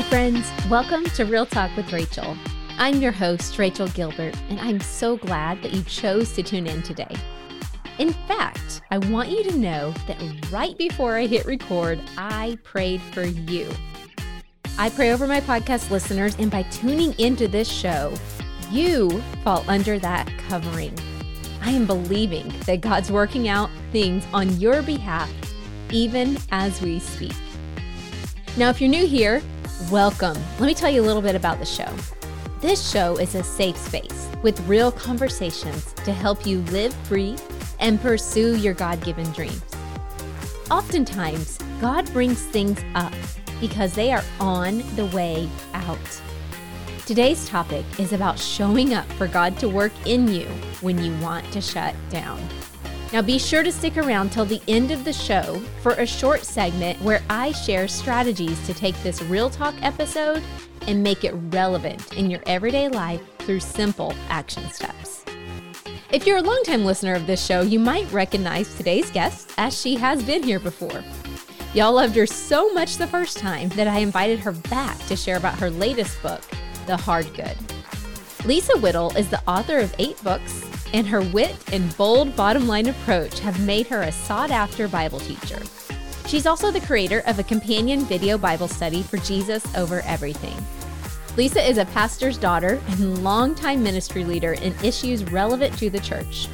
Hey, friends, welcome to Real Talk with Rachel. I'm your host, Rachel Gilbert, and I'm so glad that you chose to tune in today. In fact, I want you to know that right before I hit record, I prayed for you. I pray over my podcast listeners, and by tuning into this show, you fall under that covering. I am believing that God's working out things on your behalf, even as we speak. Now, if you're new here, welcome. Let me tell you a little bit about the show. This show is a safe space with real conversations to help you live free and pursue your God given dreams. Oftentimes, God brings things up because they are on the way out. Today's topic is about showing up for God to work in you when you want to shut down. Now, be sure to stick around till the end of the show for a short segment where I share strategies to take this Real Talk episode and make it relevant in your everyday life through simple action steps. If you're a longtime listener of this show, you might recognize today's guest as she has been here before. Y'all loved her so much the first time that I invited her back to share about her latest book, The Hard Good. Lisa Whittle is the author of eight books and her wit and bold bottom line approach have made her a sought after Bible teacher. She's also the creator of a companion video Bible study for Jesus Over Everything. Lisa is a pastor's daughter and longtime ministry leader in issues relevant to the church.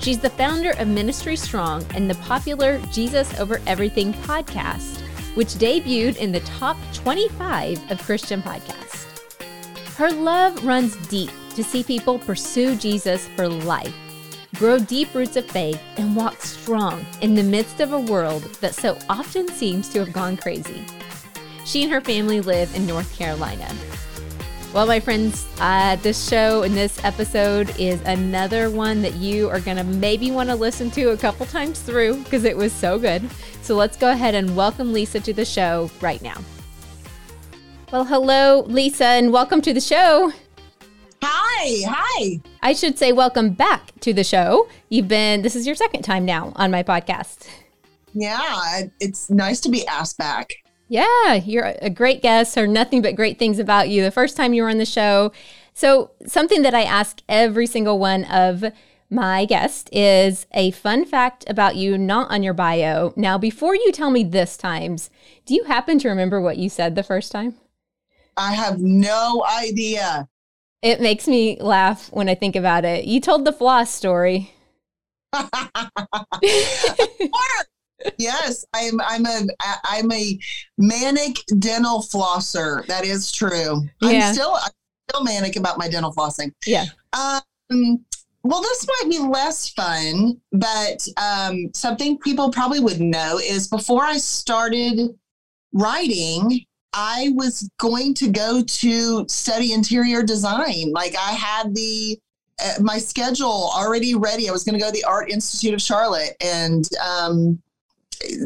She's the founder of Ministry Strong and the popular Jesus Over Everything podcast, which debuted in the top 25 of Christian podcasts. Her love runs deep to see people pursue Jesus for life, grow deep roots of faith, and walk strong in the midst of a world that so often seems to have gone crazy. She and her family live in North Carolina. Well, my friends, uh, this show and this episode is another one that you are going to maybe want to listen to a couple times through because it was so good. So let's go ahead and welcome Lisa to the show right now. Well, hello, Lisa, and welcome to the show. Hi, hi. I should say welcome back to the show. You've been this is your second time now on my podcast. Yeah, it's nice to be asked back. Yeah, you're a great guest. Heard nothing but great things about you the first time you were on the show. So, something that I ask every single one of my guests is a fun fact about you not on your bio. Now, before you tell me this times, do you happen to remember what you said the first time? I have no idea. It makes me laugh when I think about it. You told the floss story. yes, I'm I'm a I'm a manic dental flosser. That is true. Yeah. I'm still I'm still manic about my dental flossing. Yeah. Um well, this might be less fun, but um, something people probably would know is before I started writing, I was going to go to study interior design. Like I had the uh, my schedule already ready. I was going to go to the Art Institute of Charlotte, and um,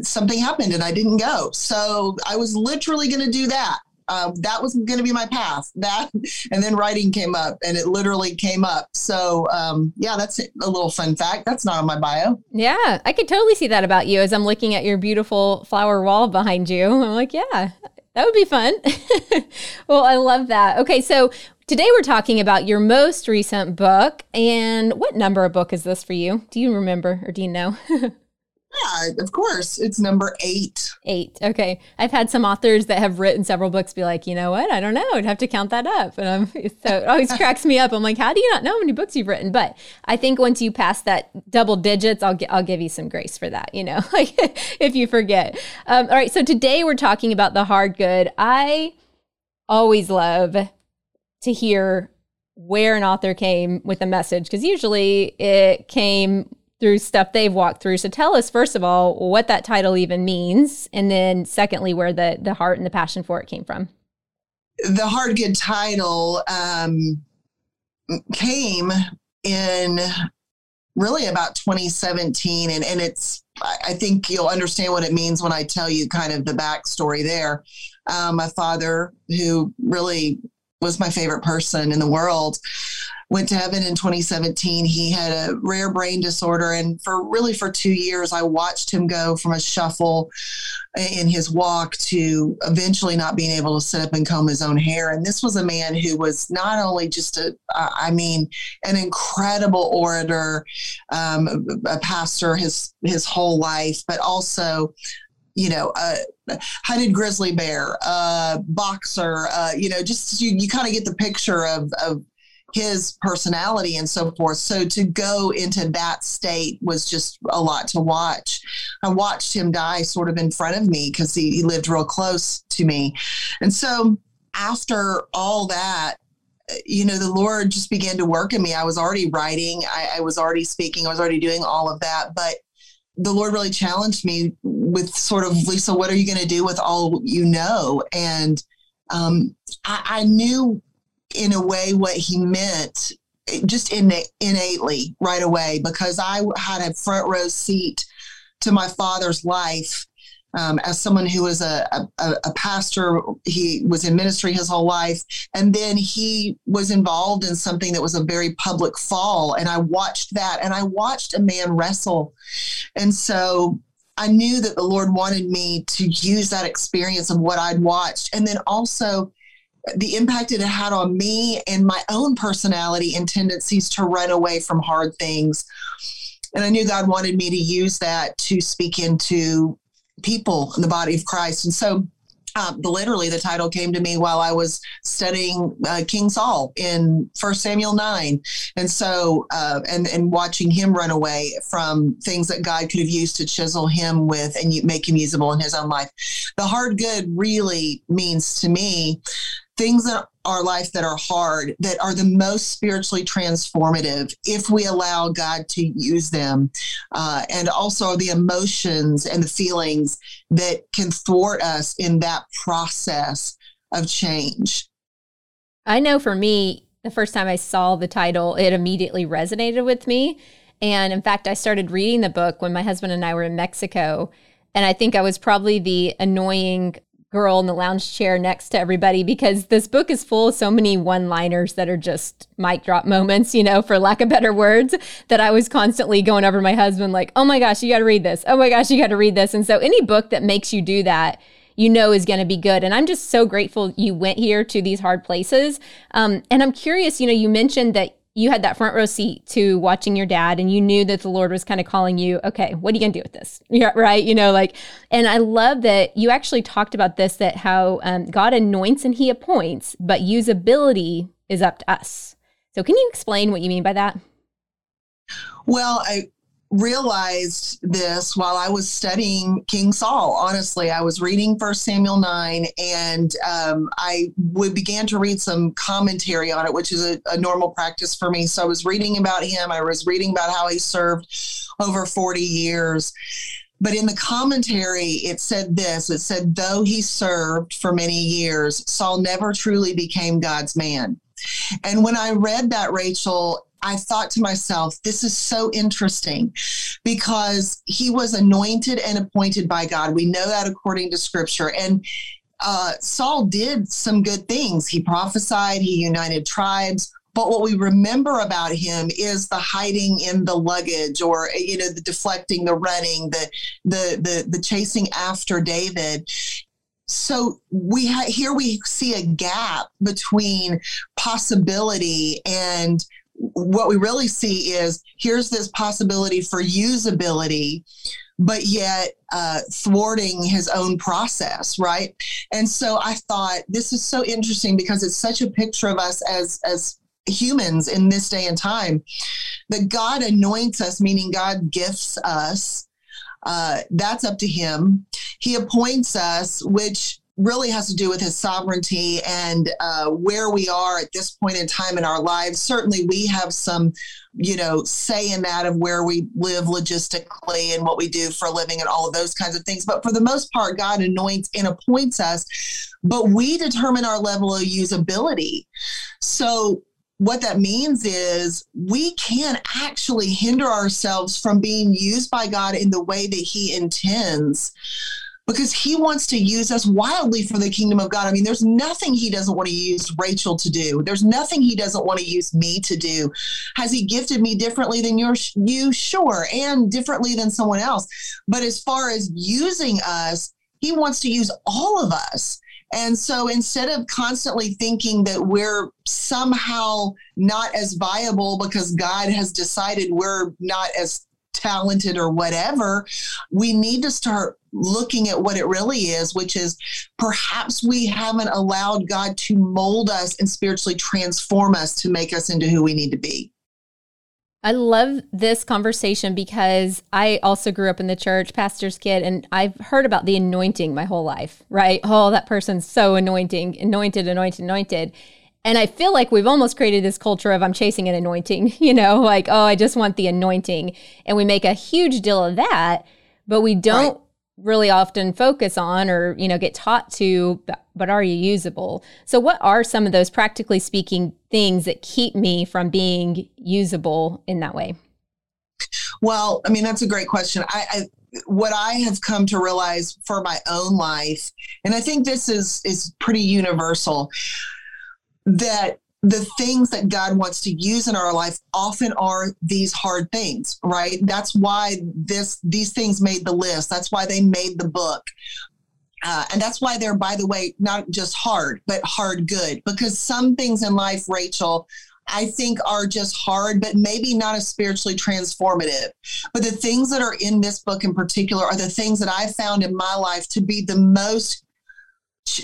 something happened, and I didn't go. So I was literally going to do that. Um, that was going to be my path. That, and then writing came up, and it literally came up. So um, yeah, that's a little fun fact. That's not on my bio. Yeah, I could totally see that about you as I'm looking at your beautiful flower wall behind you. I'm like, yeah, that would be fun. well, I love that. Okay, so today we're talking about your most recent book. And what number of book is this for you? Do you remember or do you know? Yeah, of course. It's number eight. Eight. Okay. I've had some authors that have written several books be like, you know what? I don't know. I'd have to count that up. And I'm, so it always cracks me up. I'm like, how do you not know how many books you've written? But I think once you pass that double digits, I'll, I'll give you some grace for that, you know, like if you forget. Um, all right. So today we're talking about the hard good. I always love to hear where an author came with a message because usually it came through stuff they've walked through. So tell us first of all what that title even means, and then secondly where the the heart and the passion for it came from. The hard good title um, came in really about 2017, and and it's I think you'll understand what it means when I tell you kind of the backstory there. Um, my father, who really was my favorite person in the world went to heaven in 2017. He had a rare brain disorder. And for really for two years, I watched him go from a shuffle in his walk to eventually not being able to sit up and comb his own hair. And this was a man who was not only just a, I mean, an incredible orator, um, a pastor his, his whole life, but also you know, a hunted grizzly bear, a boxer, uh, you know, just you, you kind of get the picture of, of his personality and so forth. So to go into that state was just a lot to watch. I watched him die sort of in front of me because he, he lived real close to me. And so after all that, you know, the Lord just began to work in me. I was already writing, I, I was already speaking, I was already doing all of that. But the Lord really challenged me with sort of, Lisa, what are you going to do with all you know? And um, I, I knew in a way what he meant just innately right away because I had a front row seat to my father's life um, as someone who was a, a, a, pastor. He was in ministry his whole life. And then he was involved in something that was a very public fall. And I watched that and I watched a man wrestle. And so I knew that the Lord wanted me to use that experience of what I'd watched. And then also, the impact it had on me and my own personality and tendencies to run away from hard things. And I knew God wanted me to use that to speak into people in the body of Christ. And so uh, literally the title came to me while I was studying uh, King Saul in First Samuel nine, and so uh, and and watching him run away from things that God could have used to chisel him with and make him usable in his own life. The hard good really means to me things in our life that are hard that are the most spiritually transformative if we allow God to use them, uh, and also the emotions and the feelings that can thwart us in that process of change. I know for me, the first time I saw the title, it immediately resonated with me. And in fact, I started reading the book when my husband and I were in Mexico. And I think I was probably the annoying girl in the lounge chair next to everybody because this book is full of so many one liners that are just mic drop moments, you know, for lack of better words, that I was constantly going over my husband, like, oh my gosh, you got to read this. Oh my gosh, you got to read this. And so any book that makes you do that, you know is going to be good. And I'm just so grateful you went here to these hard places. Um, and I'm curious, you know, you mentioned that you had that front row seat to watching your dad and you knew that the lord was kind of calling you okay what are you going to do with this? Yeah, right? You know like and i love that you actually talked about this that how um, god anoints and he appoints but usability is up to us. So can you explain what you mean by that? Well i realized this while I was studying King Saul. Honestly, I was reading First Samuel nine, and um, I would began to read some commentary on it, which is a, a, normal practice for me. So I was reading about him. I was reading about how he served over forty years. But in the commentary, it said this it said, though he served for many years, Saul never truly became God's man. And when I read that, Rachel, I thought to myself, this is so interesting because he was anointed and appointed by God. We know that according to scripture. And uh, Saul did some good things. He prophesied, he united tribes. But what we remember about him is the hiding in the luggage, or you know, the deflecting, the running, the the the, the chasing after David so we ha- here we see a gap between possibility and what we really see is here's this possibility for usability but yet uh, thwarting his own process right? And so i thought this is so interesting because it's such a picture of us as as humans in this day and time that god anoints us meaning god gifts us uh, that's up to him. He appoints us which really has to do with his sovereignty and uh, where we are at this point in time in our lives. Certainly, we have some, you know, say in that of where we live logistically and what we do for a living and all of those kinds of things. But for the most part, God anoints and appoints us, but we determine our level of usability. So, what that means is we can actually hinder ourselves from being used by God in the way that He intends because he wants to use us wildly for the kingdom of God. I mean, there's nothing he doesn't want to use Rachel to do. There's nothing he doesn't want to use me to do. Has he gifted me differently than your, you? Sure. And differently than someone else. But as far as using us, he wants to use all of us. And so instead of constantly thinking that we're somehow not as viable because God has decided we're not as talented or whatever, we need to start looking at what it really is, which is perhaps we haven't allowed God to mold us and spiritually transform us to make us into who we need to be. I love this conversation because I also grew up in the church, pastor's kid, and I've heard about the anointing my whole life, right? Oh, that person's so anointing, anointed, anointed, anointed. And I feel like we've almost created this culture of I'm chasing an anointing, you know, like, oh, I just want the anointing. And we make a huge deal of that, but we don't right really often focus on or you know get taught to but are you usable? So what are some of those practically speaking things that keep me from being usable in that way? Well i mean that's a great question. I, I what I have come to realize for my own life, and I think this is is pretty universal, that the things that God wants to use in our life often are these hard things, right? That's why this these things made the list. That's why they made the book. Uh, and that's why they're, by the way, not just hard, but hard good. Because some things in life, Rachel, I think are just hard, but maybe not as spiritually transformative. But the things that are in this book in particular are the things that I found in my life to be the most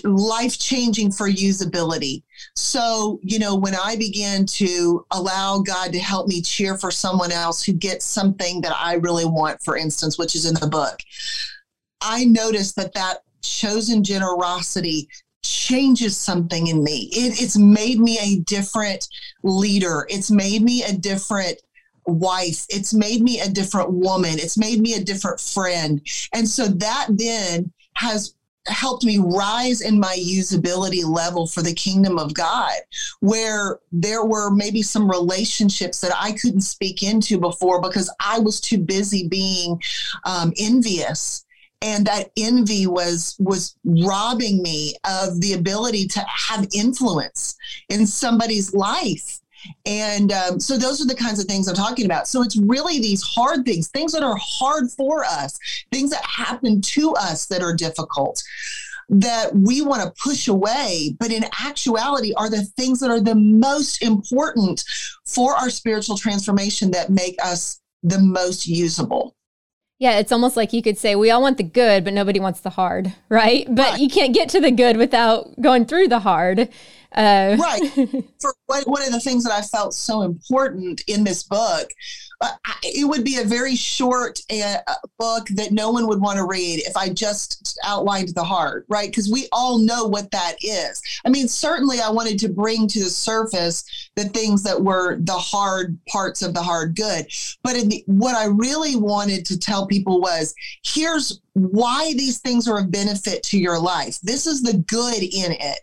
life changing for usability. So, you know, when I began to allow God to help me cheer for someone else who gets something that I really want, for instance, which is in the book, I noticed that that chosen generosity changes something in me. It, it's made me a different leader. It's made me a different wife. It's made me a different woman. It's made me a different friend. And so that then has helped me rise in my usability level for the kingdom of God, where there were maybe some relationships that I couldn't speak into before because I was too busy being um, envious. And that envy was was robbing me of the ability to have influence in somebody's life and um, so those are the kinds of things I'm talking about. So it's really these hard things, things that are hard for us, things that happen to us that are difficult that we want to push away, but in actuality are the things that are the most important for our spiritual transformation that make us the most usable. Yeah, it's almost like you could say we all want the good, but nobody wants the hard, right? But right. you can't get to the good without going through the hard. Uh, right. For one of the things that I felt so important in this book it would be a very short uh, book that no one would want to read if I just outlined the heart, right? Because we all know what that is. I mean, certainly I wanted to bring to the surface the things that were the hard parts of the hard good. But the, what I really wanted to tell people was here's why these things are a benefit to your life. This is the good in it.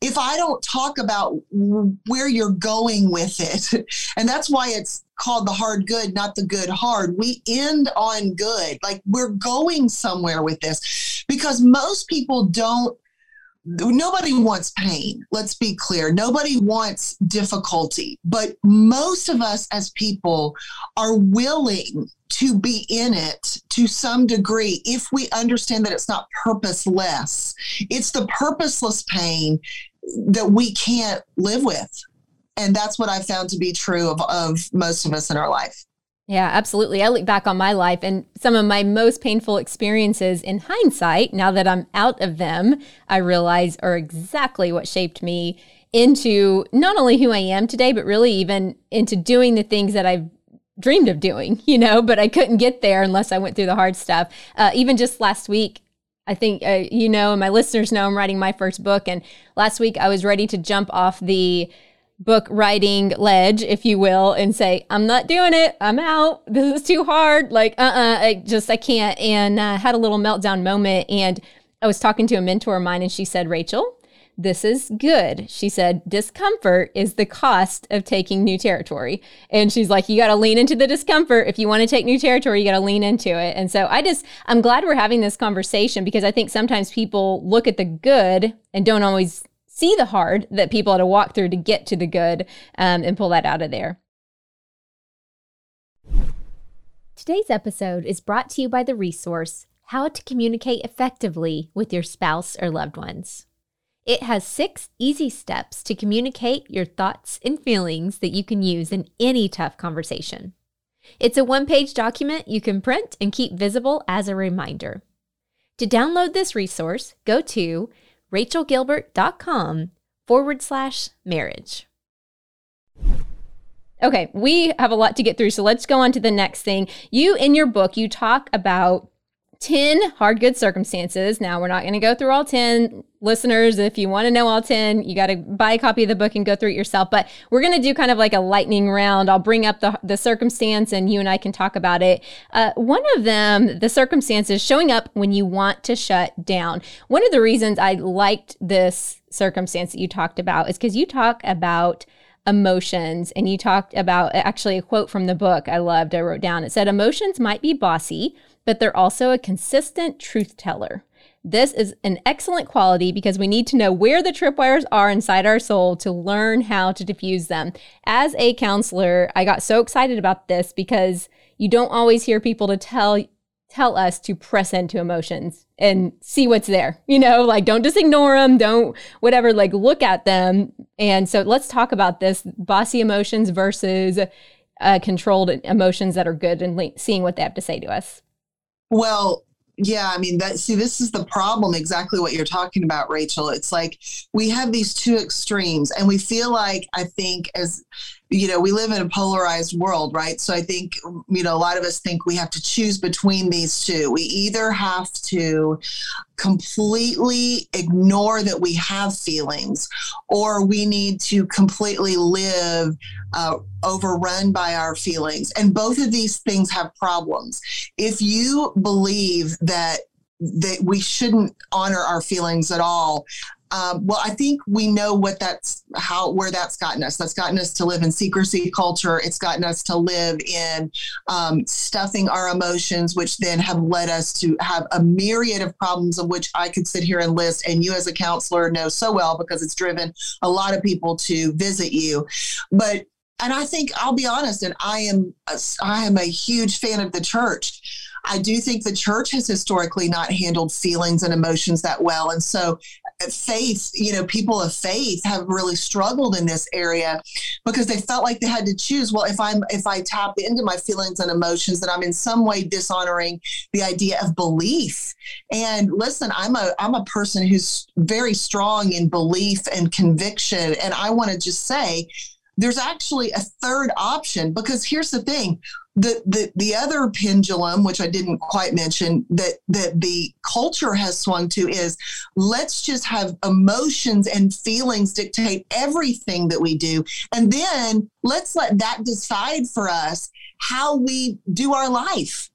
If I don't talk about where you're going with it, and that's why it's called the hard good, not the good hard. We end on good. Like we're going somewhere with this because most people don't nobody wants pain. Let's be clear. Nobody wants difficulty, but most of us as people are willing to be in it to some degree if we understand that it's not purposeless. It's the purposeless pain that we can't live with and that's what I've found to be true of, of most of us in our life. Yeah, absolutely. I look back on my life and some of my most painful experiences in hindsight, now that I'm out of them, I realize are exactly what shaped me into not only who I am today, but really even into doing the things that I've dreamed of doing, you know, but I couldn't get there unless I went through the hard stuff. Uh, even just last week, I think, uh, you know, and my listeners know I'm writing my first book. And last week I was ready to jump off the book writing ledge, if you will, and say, I'm not doing it. I'm out. This is too hard. Like, uh uh-uh, uh I just, I can't. And uh, had a little meltdown moment. And I was talking to a mentor of mine, and she said, Rachel, this is good. She said, discomfort is the cost of taking new territory. And she's like, you got to lean into the discomfort. If you want to take new territory, you got to lean into it. And so I just, I'm glad we're having this conversation because I think sometimes people look at the good and don't always see the hard that people had to walk through to get to the good um, and pull that out of there. Today's episode is brought to you by the resource How to Communicate Effectively with Your Spouse or Loved Ones. It has six easy steps to communicate your thoughts and feelings that you can use in any tough conversation. It's a one page document you can print and keep visible as a reminder. To download this resource, go to rachelgilbert.com forward slash marriage. Okay, we have a lot to get through, so let's go on to the next thing. You, in your book, you talk about 10 hard good circumstances. Now, we're not going to go through all 10. Listeners, if you want to know all 10, you got to buy a copy of the book and go through it yourself. But we're going to do kind of like a lightning round. I'll bring up the, the circumstance and you and I can talk about it. Uh, one of them, the circumstance is showing up when you want to shut down. One of the reasons I liked this circumstance that you talked about is because you talk about emotions and you talked about actually a quote from the book I loved I wrote down it said emotions might be bossy but they're also a consistent truth teller. This is an excellent quality because we need to know where the tripwires are inside our soul to learn how to diffuse them. As a counselor, I got so excited about this because you don't always hear people to tell tell us to press into emotions and see what's there. You know, like don't just ignore them, don't whatever, like look at them. And so let's talk about this bossy emotions versus uh, controlled emotions that are good and le- seeing what they have to say to us. Well, yeah, I mean that see this is the problem exactly what you're talking about Rachel. It's like we have these two extremes and we feel like I think as you know, we live in a polarized world, right? So I think, you know, a lot of us think we have to choose between these two. We either have to completely ignore that we have feelings, or we need to completely live uh, overrun by our feelings. And both of these things have problems. If you believe that that we shouldn't honor our feelings at all um, well, I think we know what that's how where that's gotten us. That's gotten us to live in secrecy culture. It's gotten us to live in um, stuffing our emotions, which then have led us to have a myriad of problems of which I could sit here and list. And you, as a counselor, know so well because it's driven a lot of people to visit you. But and I think I'll be honest, and I am a, I am a huge fan of the church I do think the church has historically not handled feelings and emotions that well. And so uh, faith, you know, people of faith have really struggled in this area because they felt like they had to choose, well, if I'm if I tap into my feelings and emotions, that I'm in some way dishonoring the idea of belief. And listen, I'm a I'm a person who's very strong in belief and conviction. And I want to just say there's actually a third option because here's the thing the, the the other pendulum which i didn't quite mention that that the culture has swung to is let's just have emotions and feelings dictate everything that we do. And then let's let that decide for us how we do our life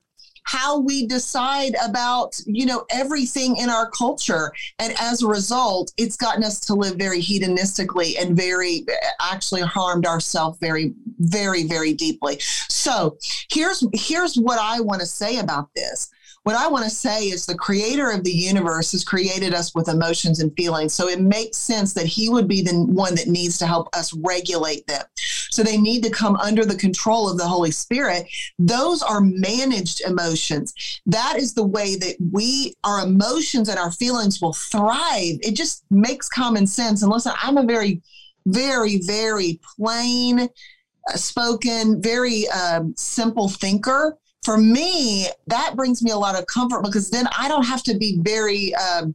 how we decide about you know everything in our culture. And as a result it's gotten us to live very hedonistically and very actually harmed ourselves very very very deeply. So here's here's what i want to say about this what I want to say is the creator of the universe has created us with emotions and feelings. So it makes sense that he would be the one that needs to help us regulate them. So they need to come under the control of the Holy Spirit. Those are managed emotions. That is the way that we, our emotions and our feelings will thrive. It just makes common sense. And listen, I'm a very, very, very plain uh, spoken, very um, simple thinker for me, that brings me a lot of comfort because then I don't have to be very, um,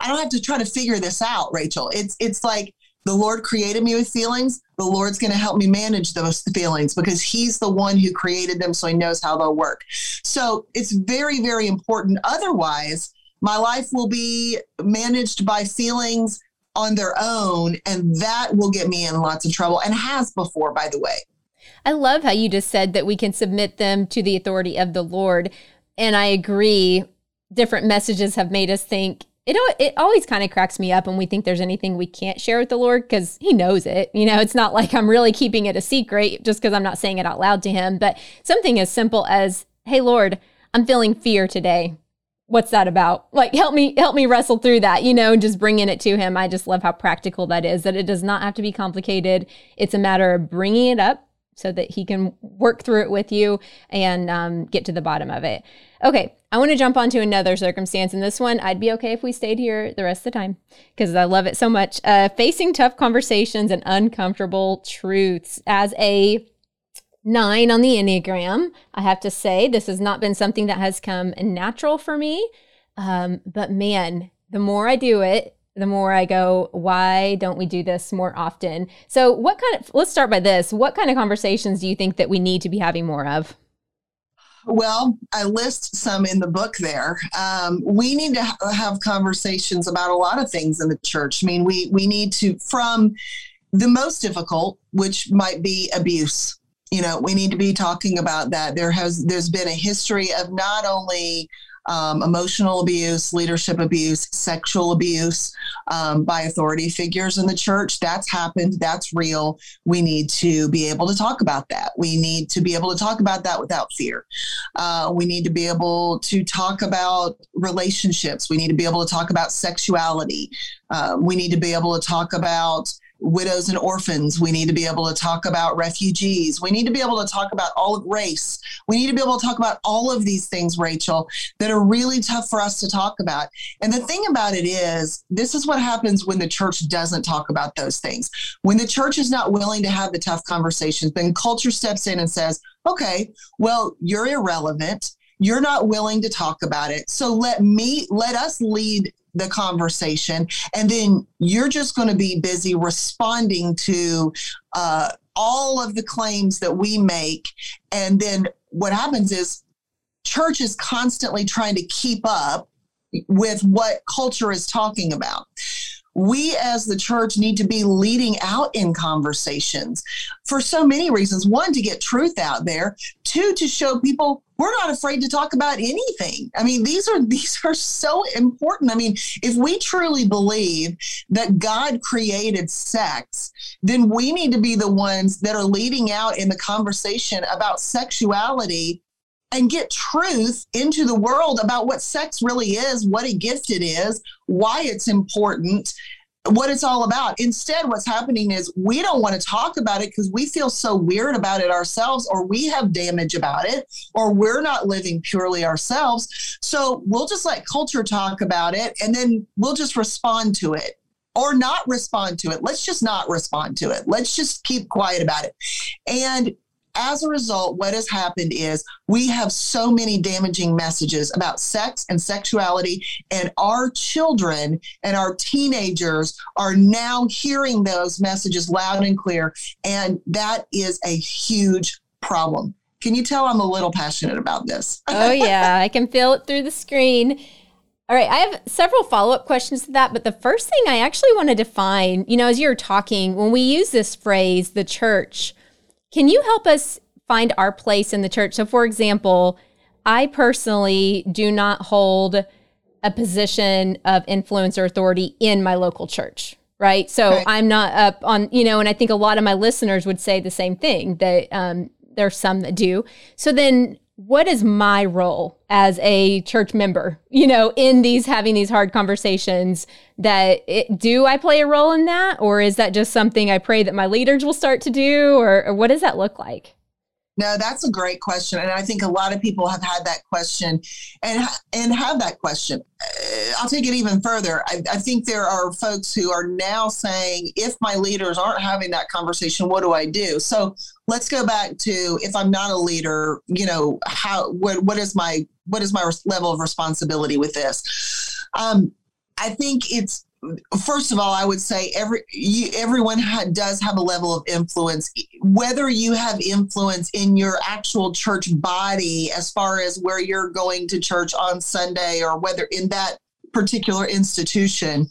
I don't have to try to figure this out, Rachel. It's it's like the Lord created me with feelings. The Lord's going to help me manage those feelings because He's the one who created them, so He knows how they'll work. So it's very, very important. Otherwise, my life will be managed by feelings on their own, and that will get me in lots of trouble and has before, by the way. I love how you just said that we can submit them to the authority of the Lord. And I agree. Different messages have made us think it it always kind of cracks me up when we think there's anything we can't share with the Lord because He knows it. You know, it's not like I'm really keeping it a secret just because I'm not saying it out loud to Him. But something as simple as, "Hey, Lord, I'm feeling fear today. What's that about? Like, help me, help me wrestle through that. You know, and just bringing it to Him. I just love how practical that is. That it does not have to be complicated. It's a matter of bringing it up so that He can work through it with you and um, get to the bottom of it. Okay, I want to jump onto another circumstance. And this one, I'd be okay if we stayed here the rest of the time because I love it so much. Uh, facing tough conversations and uncomfortable truths. As a nine on the Enneagram, I have to say this has not been something that has come natural for me. Um, but man, the more I do it, the more I go, why don't we do this more often? So, what kind of, let's start by this. What kind of conversations do you think that we need to be having more of? Well, I list some in the book there. Um, we need to ha- have conversations about a lot of things in the church. I mean, we we need to from the most difficult, which might be abuse. You know, we need to be talking about that. There has there's been a history of not only um, emotional abuse, leadership abuse, sexual abuse um, by authority figures in the church. That's happened. That's real. We need to be able to talk about that. We need to be able to talk about that without fear. Uh, we need to be able to talk about relationships. We need to be able to talk about sexuality. Uh, we need to be able to talk about widows and orphans. We need to be able to talk about refugees. We need to be able to talk about all of race. We need to be able to talk about all of these things, Rachel, that are really tough for us to talk about. And the thing about it is, this is what happens when the church doesn't talk about those things. When the church is not willing to have the tough conversations, then culture steps in and says, okay, well, you're irrelevant you're not willing to talk about it so let me let us lead the conversation and then you're just going to be busy responding to uh, all of the claims that we make and then what happens is church is constantly trying to keep up with what culture is talking about we as the church need to be leading out in conversations for so many reasons. One, to get truth out there. Two, to show people we're not afraid to talk about anything. I mean, these are these are so important. I mean, if we truly believe that God created sex, then we need to be the ones that are leading out in the conversation about sexuality and get truth into the world about what sex really is, what a gift it is, why it's important, what it's all about. Instead, what's happening is we don't want to talk about it because we feel so weird about it ourselves, or we have damage about it, or we're not living purely ourselves. So we'll just let culture talk about it and then we'll just respond to it or not respond to it. Let's just not respond to it. Let's just keep quiet about it. And as a result, what has happened is we have so many damaging messages about sex and sexuality, and our children and our teenagers are now hearing those messages loud and clear. And that is a huge problem. Can you tell I'm a little passionate about this? oh, yeah. I can feel it through the screen. All right, I have several follow up questions to that, but the first thing I actually want to define, you know, as you're talking, when we use this phrase, the church, can you help us find our place in the church? So, for example, I personally do not hold a position of influence or authority in my local church, right? So right. I'm not up on, you know, and I think a lot of my listeners would say the same thing that um, there's some that do. So then what is my role as a church member you know in these having these hard conversations that it, do i play a role in that or is that just something i pray that my leaders will start to do or, or what does that look like no, that's a great question, and I think a lot of people have had that question, and and have that question. Uh, I'll take it even further. I, I, think there are folks who are now saying, if my leaders aren't having that conversation, what do I do? So let's go back to if I'm not a leader, you know, how what what is my what is my level of responsibility with this? Um, I think it's first of all, I would say every you, everyone ha- does have a level of influence. Whether you have influence in your actual church body, as far as where you're going to church on Sunday, or whether in that particular institution,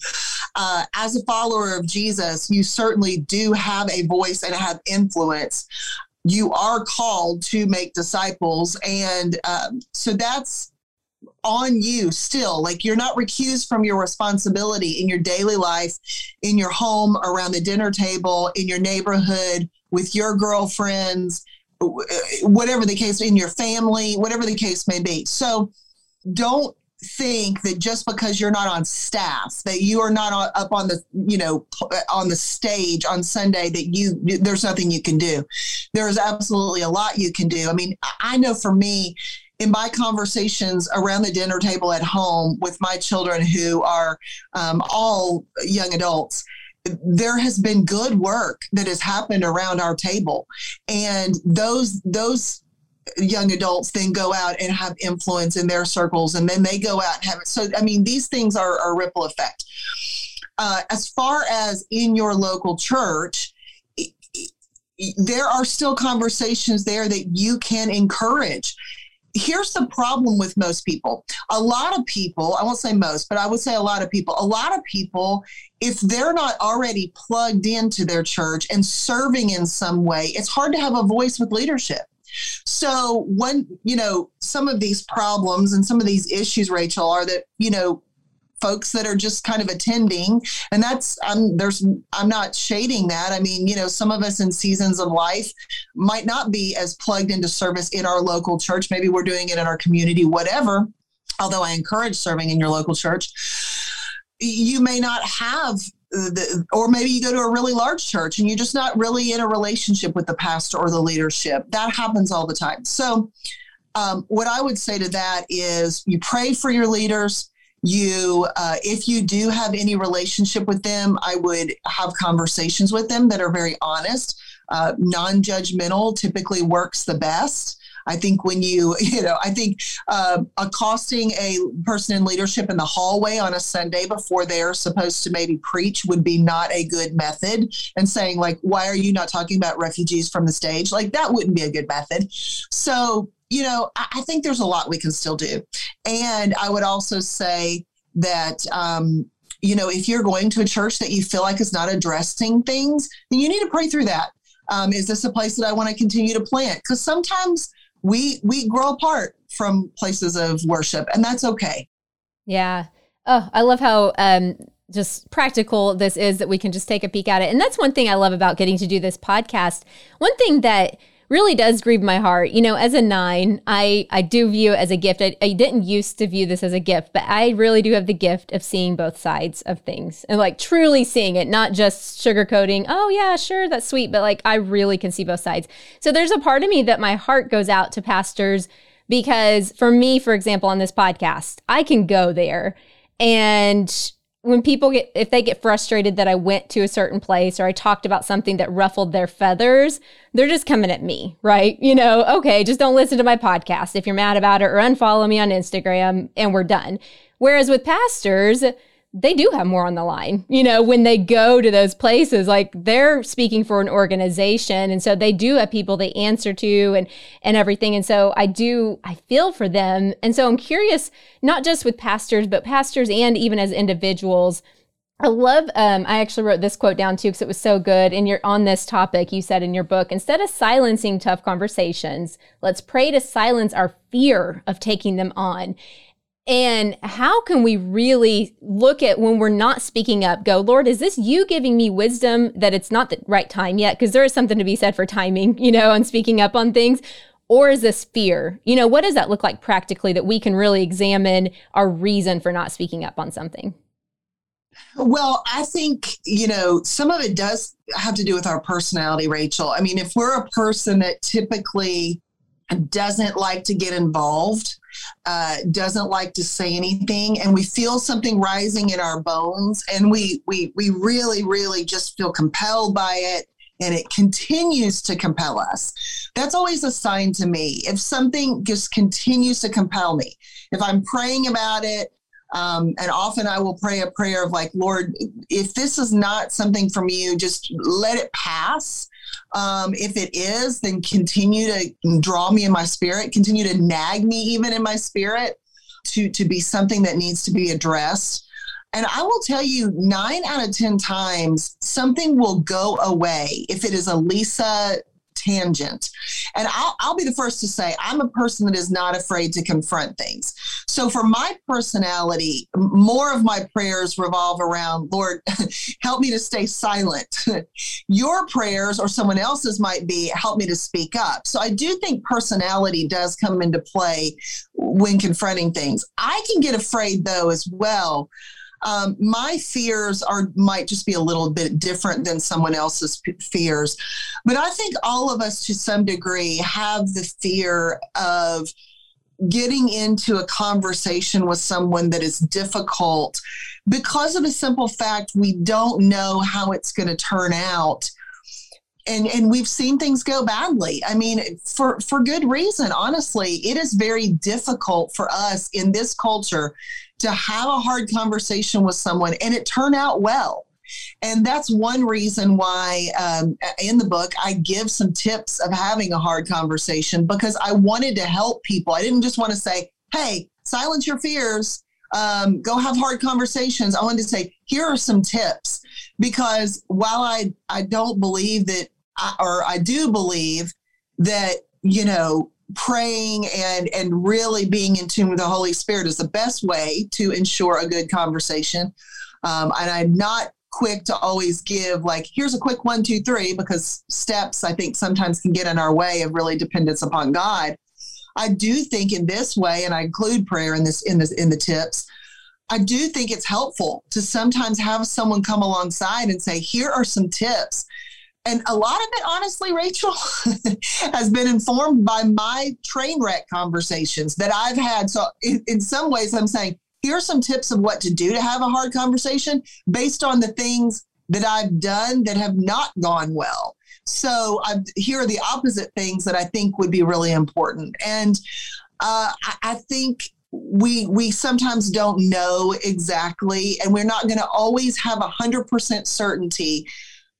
uh, as a follower of Jesus, you certainly do have a voice and have influence. You are called to make disciples, and um, so that's on you still. Like you're not recused from your responsibility in your daily life, in your home, around the dinner table, in your neighborhood, with your girlfriends, whatever the case, in your family, whatever the case may be. So don't think that just because you're not on staff that you are not up on the you know on the stage on sunday that you there's nothing you can do. There's absolutely a lot you can do. I mean i know for me in my conversations around the dinner table at home with my children who are um, all young adults there has been good work that has happened around our table. And those those young adults then go out and have influence in their circles and then they go out and have it so i mean these things are a ripple effect uh, as far as in your local church there are still conversations there that you can encourage here's the problem with most people. A lot of people, I won't say most, but I would say a lot of people, a lot of people, if they're not already plugged into their church and serving in some way, it's hard to have a voice with leadership. So, when, you know, some of these problems and some of these issues, Rachel, are that, you know, folks that are just kind of attending and that's i'm there's i'm not shading that. I mean you know some of us in seasons of life might not be as plugged into service in our local church. Maybe we're doing it in our community whatever. Although i encourage serving in your local church. You may not have the, or maybe you go to a really large church and you're just not really in a relationship with the pastor or the leadership. That happens all the time. So um, what i would say to that is you pray for your leaders. You uh, if you do have any relationship with them i would have conversations with them that are very honest. Uh, non-judgmental typically works the best i think when you you know i think uh, accosting a person in leadership in the hallway on a sunday before they're supposed to maybe preach would be not a good method and saying like why are you not talking about refugees from the stage like that wouldn't be a good method so you know, I, I, think there's a lot we can still do. And I would also say that, um, you know, if you're going to a church that you feel like is not addressing things, then you need to pray through that. Um, is this a place that I want to continue to plant? Because sometimes we we grow apart from places of worship, and that's okay. Yeah. Oh, I love how um, just practical this is that we can just take a peek at it. And that's one thing I love about getting to do this podcast. One thing that really does grieve my heart. You know, as a nine, I, I do view it as a gift. I, I didn't used to view this as a gift, but I really do have the gift of seeing both sides of things and like truly seeing it, not just sugarcoating, oh, yeah, sure, that's sweet, but like I really can see both sides. So there's a part of me that my heart goes out to pastors because for me, for example, on this podcast, I can go there and when people get if they get frustrated that I went to a certain place or I talked about something that ruffled their feathers, they're just coming at me, right? You know, okay, just don't listen to my podcast if you're mad about it or unfollow me on Instagram and we're done. Whereas with pastors, they do have more on the line. You know, when they go to those places, like they're speaking for an organization. And so they do have people they answer to and and everything. And so I do I feel for them. And so I'm curious, not just with pastors, but pastors and even as individuals. I love um, I actually wrote this quote down too because it was so good. And you're on this topic, you said in your book, instead of silencing tough conversations, let's pray to silence our fear of taking them on. And how can we really look at when we're not speaking up, go, Lord, is this you giving me wisdom that it's not the right time yet? Because there is something to be said for timing, you know, and speaking up on things. Or is this fear? You know, what does that look like practically that we can really examine our reason for not speaking up on something? Well, I think, you know, some of it does have to do with our personality, Rachel. I mean, if we're a person that typically doesn't like to get involved, uh, doesn't like to say anything, and we feel something rising in our bones, and we we we really really just feel compelled by it, and it continues to compel us. That's always a sign to me. If something just continues to compel me, if I'm praying about it. Um, and often I will pray a prayer of like, Lord, if this is not something from you, just let it pass um, if it is, then continue to draw me in my spirit, continue to nag me even in my spirit to, to be something that needs to be addressed. And I will tell you, nine out of 10 times, something will go away if it is a Lisa tangent. And I'll, I'll be the first to say I'm a person that is not afraid to confront things. So for my personality, more of my prayers revolve around, Lord, help me to stay silent. Your prayers or someone else's might be, help me to speak up. So I do think personality does come into play when confronting things. I can get afraid though as well um, my fears are might just be a little bit different than someone else's fears. But i think all of us to some degree have the fear of getting into a conversation with someone that is difficult because of a simple fact we don't know how it's going to turn out. And and we've seen things go badly. I mean for for good reason honestly. It is very difficult for us in this culture to have a hard conversation with someone and it turned out well. And that's one reason why um, in the book I give some tips of having a hard conversation because I wanted to help people. I didn't just want to say, hey, silence your fears, um, go have hard conversations. I wanted to say, here are some tips because while I, I don't believe that, I, or I do believe that, you know, praying and and really being in tune with the Holy Spirit is the best way to ensure a good conversation. Um, and I'm not quick to always give like here's a quick one two three because steps I think sometimes can get in our way of really dependence upon God. I do think in this way, and I include prayer in this in this in the tips. I do think it's helpful to sometimes have someone come alongside and say, here are some tips and a lot of it, honestly, Rachel, has been informed by my train wreck conversations that I've had. So, in, in, some ways, I'm saying, here are some tips of what to do to have a hard conversation based on the things that I've done that have not gone well. So, I've, here are the opposite things that I think would be really important. And uh, I, I think we we sometimes don't know exactly and we're not going to always have a hundred percent certainty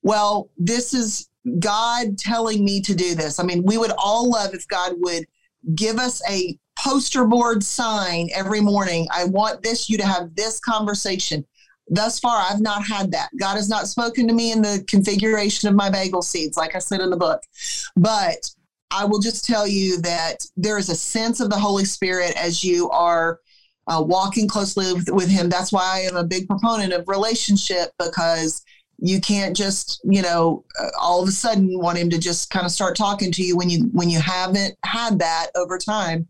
well, this is God telling me to do this. I mean, we would all love if God would give us a poster board sign every morning. I want this, you to have this conversation. Thus far, I've not had that. God has not spoken to me in the configuration of my bagel seeds, like I said in the book. But I will just tell you that there is a sense of the Holy Spirit as you are uh, walking closely with, with Him. That's why I am a big proponent of relationship because you can't just you know uh, all of a sudden want him to just kind of start talking to you when you when you haven't had that over time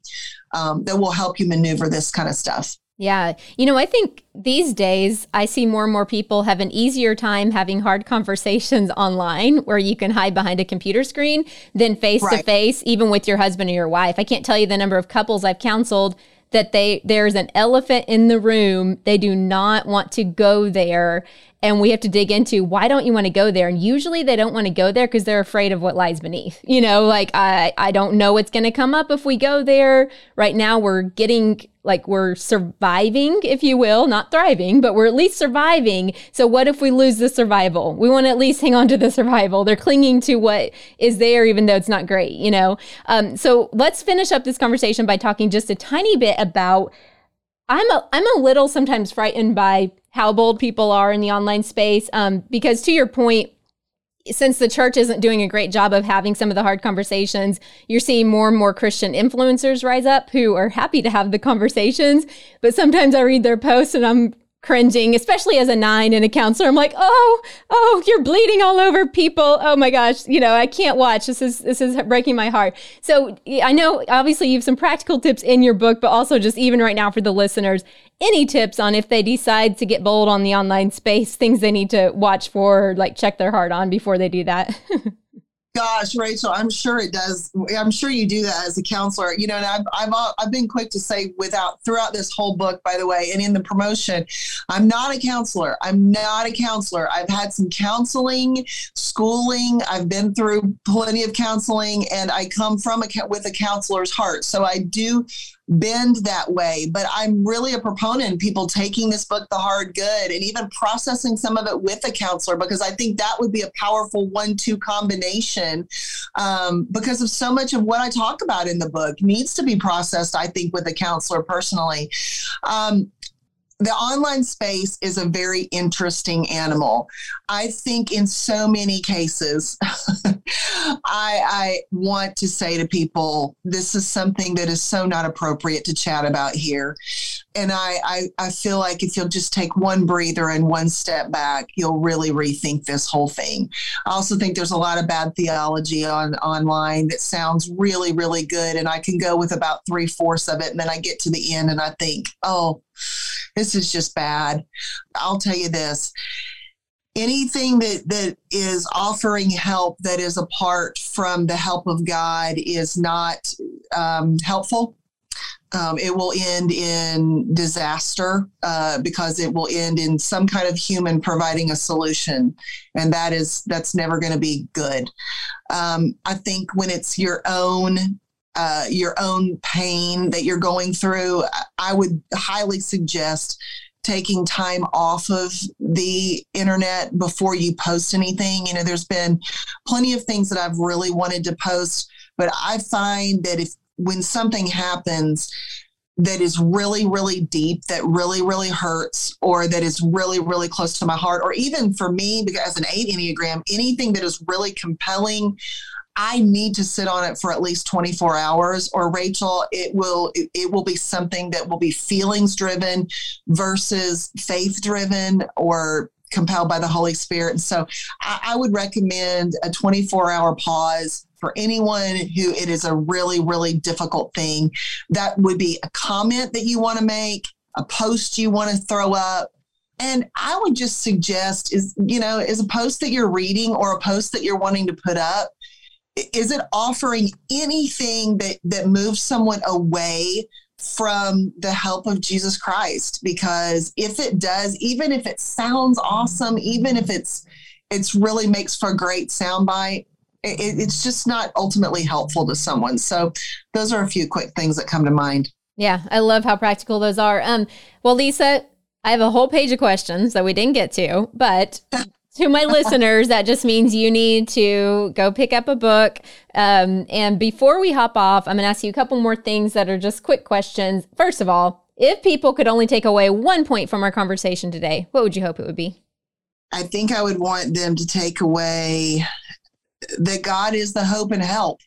um, that will help you maneuver this kind of stuff yeah. You know, I think these days I see more and more people have an easier time having hard conversations online where you can hide behind a computer screen than face to face, even with your husband or your wife. I can't tell you the number of couples I've counseled that they there's an elephant in the room. They do not want to go there and we have to dig into why don't you want to go there? And usually they don't want to go there because they're afraid of what lies beneath you know? Like i i don't know what's going to come up if we go there. Right now we're getting like we're surviving if you will not thriving but we're at least surviving. So what if we lose the survival? We want to at least hang on to the survival. They're clinging to what is there even though it's not great you know? Um, so let's finish up this conversation by talking just a tiny bit about I'm a I'm a little sometimes frightened by how bold people are in the online space. Um, because to your point, since the church isn't doing a great job of having some of the hard conversations, you're seeing more and more Christian influencers rise up who are happy to have the conversations. But sometimes I read their posts and I'm cringing, especially as a nine and a counselor. I'm like, oh, oh, you're bleeding all over people. Oh my gosh, you know, I can't watch. This is this is breaking my heart. So I know obviously you have some practical tips in your book, but also just even right now for the listeners, any tips on if they decide to get bold on the online space, things they need to watch for, like check their heart on before they do that? Gosh, Rachel, I'm sure it does. I'm sure you do that as a counselor. You know, and I've, I've, I've been quick to say without throughout this whole book, by the way, and in the promotion, I'm not a counselor. I'm not a counselor. I've had some counseling, schooling. I've been through plenty of counseling, and I come from a with a counselor's heart. So I do bend that way. But I'm really a proponent people taking this book the hard good and even processing some of it with a counselor because I think that would be a powerful one-two combination um, because of so much of what I talk about in the book needs to be processed. I think with a counselor personally. Um, the online space is a very interesting animal. I think in so many cases, I, I, want to say to people, this is something that is so not appropriate to chat about here. And I, I, I feel like if you'll just take one breather and one step back, you'll really rethink this whole thing. I also think there's a lot of bad theology on online that sounds really, really good. And I can go with about three fourths of it. And then I get to the end and I think, oh, this is just bad. I'll tell you this anything that that is offering help that is apart from the help of God is not um, helpful. Um, it will end in disaster uh, because it will end in some kind of human providing a solution, and that is that's never going to be good. Um, I think when it's your own uh, your own pain that you're going through, I would highly suggest taking time off of the internet before you post anything. You know, there's been plenty of things that I've really wanted to post, but I find that if when something happens, that is really, really deep, that really, really hurts, or that is really, really close to my heart, or even for me, because as an eight Enneagram, anything that is really compelling I need to sit on it for at least 24 hours or Rachel, it will it, it will be something that will be feelings driven versus faith driven or compelled by the Holy Spirit. And so I, I would recommend a 24 hour pause for anyone who it is a really, really difficult thing. That would be a comment that you want to make, a post you want to throw up, and I would just suggest is, you know, is a post that you're reading or a post that you're wanting to put up, is it offering anything that that moves someone away from the help of Jesus Christ? Because if it does even if it sounds awesome even if it's it's really makes for a great soundbite it, it's just not ultimately helpful to someone. So those are a few quick things that come to mind. Yeah i love how practical those are. Um well lisa I have a whole page of questions that we didn't get to, but to my listeners, that just means you need to go pick up a book. Um, and before we hop off, I'm going to ask you a couple more things that are just quick questions. First of all, if people could only take away one point from our conversation today, what would you hope it would be? I think I would want them to take away that God is the hope and help.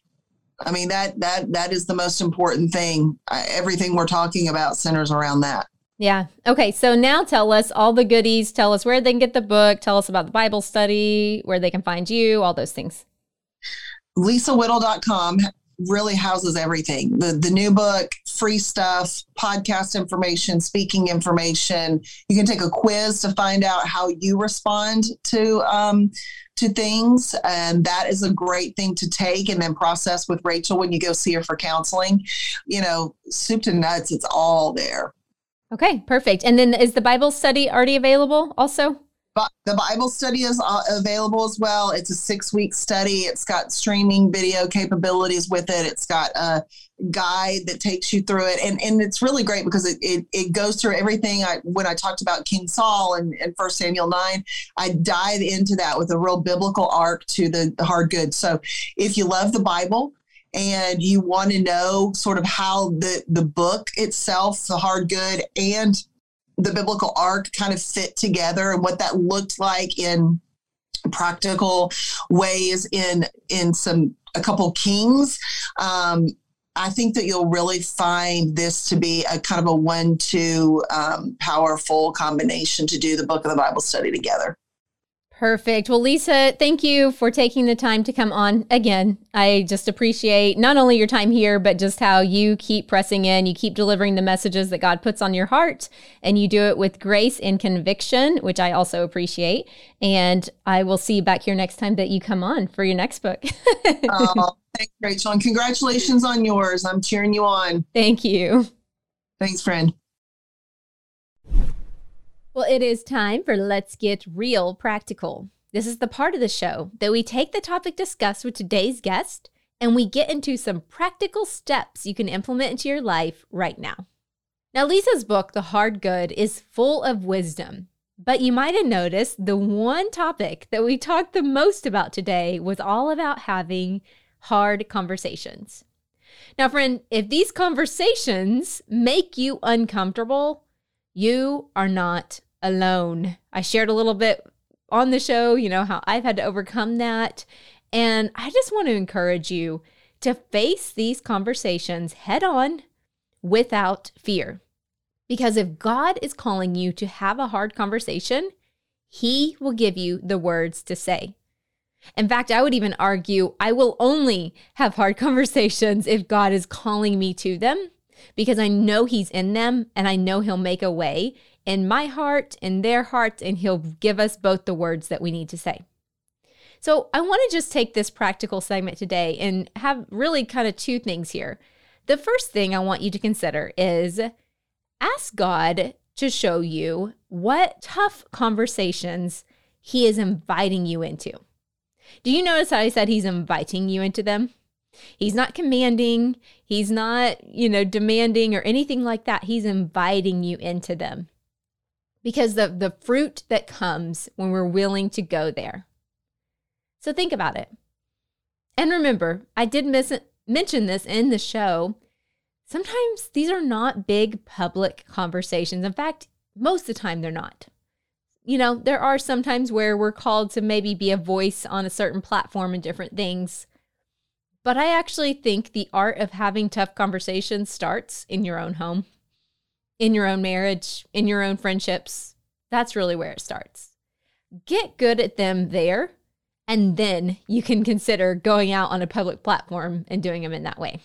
I mean that that that is the most important thing. Everything we're talking about centers around that. Yeah. Okay. So now tell us all the goodies. Tell us where they can get the book. Tell us about the Bible study, where they can find you, all those things. LisaWhittle.com really houses everything the, the new book, free stuff, podcast information, speaking information. You can take a quiz to find out how you respond to. Um, to things and that is a great thing to take and then process with rachel when you go see her for counseling you know soup to nuts it's all there Okay, perfect. And then is the Bible study already available also? The Bible study is uh, available as well. It's a six week study. It's got streaming video capabilities with it. It's got a guide that takes you through it. And, and it's really great because it, it, it goes through everything. I, when I talked about King Saul and, and 1 Samuel 9, I dive into that with a real biblical arc to the, the hard goods. So if you love the Bible, and you want to know sort of how the the book itself, the hard good, and the biblical arc kind of fit together and what that looked like in practical ways in in some a couple kings um, I think that you'll really find this to be a kind of a one-two um, powerful combination to do the book of the Bible study together. Perfect. Well, Lisa, thank you for taking the time to come on again. I just appreciate not only your time here, but just how you keep pressing in. You keep delivering the messages that God puts on your heart, and you do it with grace and conviction, which I also appreciate. And I will see you back here next time that you come on for your next book. oh, thanks, Rachel. And congratulations on yours. I'm cheering you on. Thank you. Thanks, friend. Well, it is time for Let's Get Real Practical. This is the part of the show that we take the topic discussed with today's guest and we get into some practical steps you can implement into your life right now. Now, Lisa's book, The Hard Good, is full of wisdom, but you might have noticed the one topic that we talked the most about today was all about having hard conversations. Now, friend, if these conversations make you uncomfortable, You are not alone. I shared a little bit on the show, you know, how I've had to overcome that. And I just want to encourage you to face these conversations head on without fear. Because if God is calling you to have a hard conversation, He will give you the words to say. In fact, I would even argue I will only have hard conversations if God is calling me to them because I know He's in them and I know He'll make a way in my heart, in their heart, and He'll give us both the words that we need to say. So I want to just take this practical segment today and have really kind of two things here. The first thing I want you to consider is ask God to show you what tough conversations He is inviting you into. Do you notice how I said He's inviting you into them? He's not commanding, He's not, you know, demanding or anything like that. He's inviting you into them because of the fruit that comes when we're willing to go there. So think about it. And remember, I did miss mention this in the show. Sometimes these are not big public conversations. In fact, most of the time they're not. You know, there are some times where we're called to maybe be a voice on a certain platform and different things. But I actually think the art of having tough conversations starts in your own home, in your own marriage, in your own friendships. That's really where it starts. Get good at them there and then you can consider going out on a public platform and doing them in that way.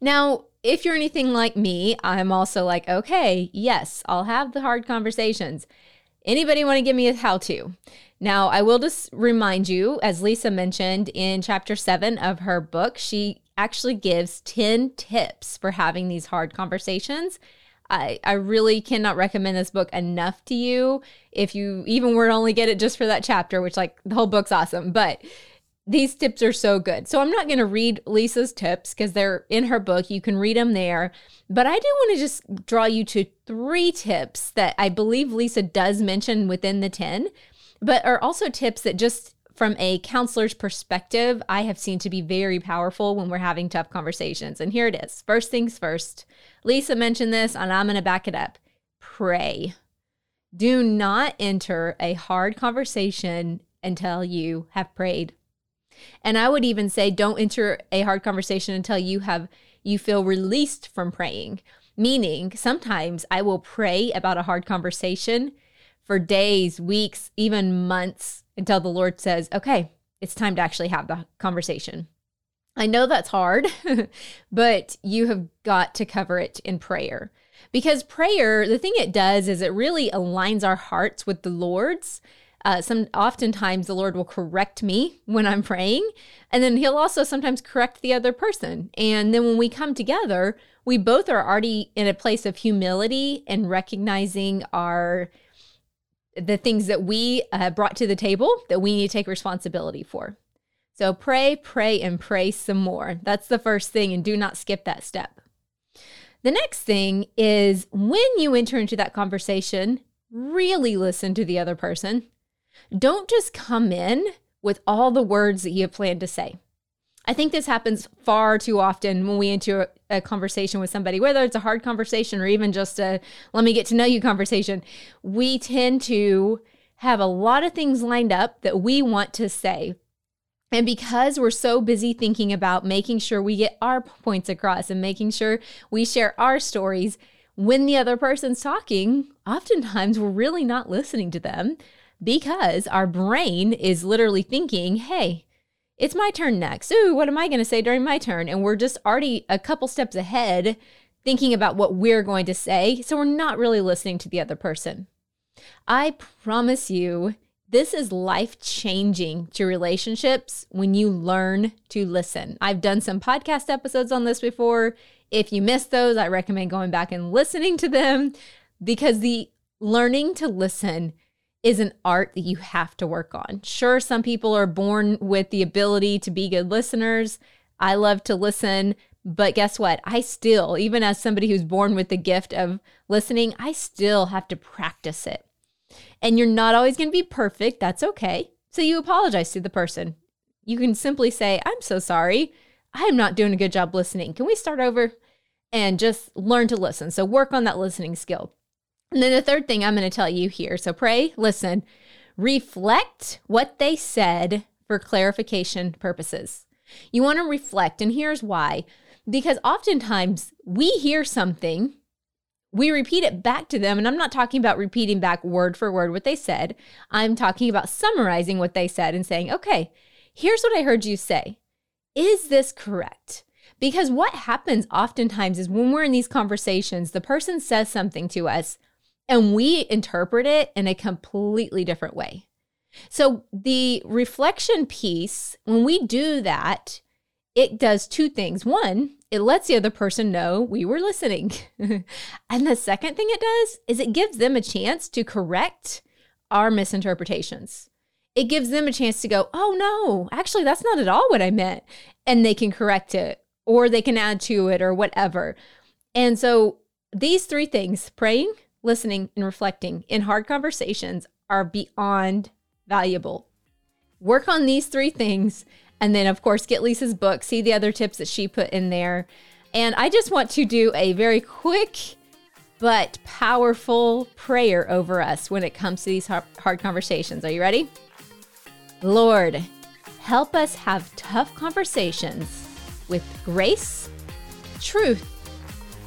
Now, if you're anything like me, I'm also like, okay, yes, I'll have the hard conversations. Anybody want to give me a how to? Now, I will just remind you, as Lisa mentioned in chapter seven of her book, she actually gives 10 tips for having these hard conversations. I, I really cannot recommend this book enough to you if you even were to only get it just for that chapter, which like the whole book's awesome. But these tips are so good. So I'm not going to read Lisa's tips because they're in her book. You can read them there. But I do want to just draw you to three tips that I believe Lisa does mention within the 10, but are also tips that just from a counselor's perspective, I have seen to be very powerful when we're having tough conversations. And here it is. First things first. Lisa mentioned this, and I'm going to back it up. Pray. Do not enter a hard conversation until you have prayed. And I would even say don't enter a hard conversation until you have you feel released from praying. Meaning, sometimes I will pray about a hard conversation for days, weeks, even months until the Lord says, okay, it's time to actually have the conversation. I know that's hard, but you have got to cover it in prayer. Because prayer, the thing it does is it really aligns our hearts with the Lord's. Uh, some oftentimes the Lord will correct me when I'm praying, and then He'll also sometimes correct the other person. And then when we come together, we both are already in a place of humility and recognizing our the things that we uh, brought to the table that we need to take responsibility for. So pray, pray, and pray some more. That's the first thing, and do not skip that step. The next thing is when you enter into that conversation, really listen to the other person. Don't just come in with all the words that you have planned to say. I think this happens far too often when we enter a conversation with somebody, whether it's a hard conversation or even just a let me get to know you conversation. We tend to have a lot of things lined up that we want to say. And because we're so busy thinking about making sure we get our points across and making sure we share our stories, when the other person's talking, oftentimes we're really not listening to them because our brain is literally thinking, hey, it's my turn next. Ooh, what am I going to say during my turn? And we're just already a couple steps ahead thinking about what we're going to say. So we're not really listening to the other person. I promise you, this is life changing to relationships when you learn to listen. I've done some podcast episodes on this before. If you missed those, I recommend going back and listening to them because the learning to listen is an art that you have to work on. Sure, some people are born with the ability to be good listeners. I love to listen, but guess what? I still, even as somebody who's born with the gift of listening, I still have to practice it. And you're not always going to be perfect. That's okay. So you apologize to the person. You can simply say, I'm so sorry. I'm not doing a good job listening. Can we start over? And just learn to listen. So work on that listening skill. And then the third thing I'm going to tell you here so pray, listen, reflect what they said for clarification purposes. You want to reflect, and here's why. Because oftentimes we hear something, we repeat it back to them, and I'm not talking about repeating back word for word what they said. I'm talking about summarizing what they said and saying, okay, here's what I heard you say. Is this correct? Because what happens oftentimes is when we're in these conversations, the person says something to us and we interpret it in a completely different way. So the reflection piece, when we do that, it does two things. One, it lets the other person know we were listening. and the second thing it does is it gives them a chance to correct our misinterpretations. It gives them a chance to go, oh no, actually, that's not at all what I meant. And they can correct it or they can add to it or whatever. And so these three things praying, listening, and reflecting in hard conversations are beyond valuable. Work on these three things. And then, of course, get Lisa's book, see the other tips that she put in there. And I just want to do a very quick but powerful prayer over us when it comes to these hard conversations. Are you ready? Lord, help us have tough conversations with grace, truth,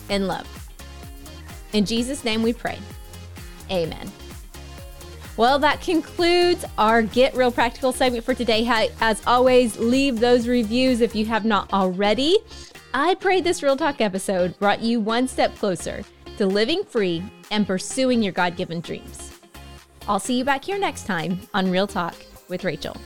and love. In Jesus' name we pray. Amen. Well, that concludes our Get Real Practical segment for today. As always, leave those reviews if you have not already. I pray this Real Talk episode brought you one step closer to living free and pursuing your God given dreams. I'll see you back here next time on Real Talk with Rachel.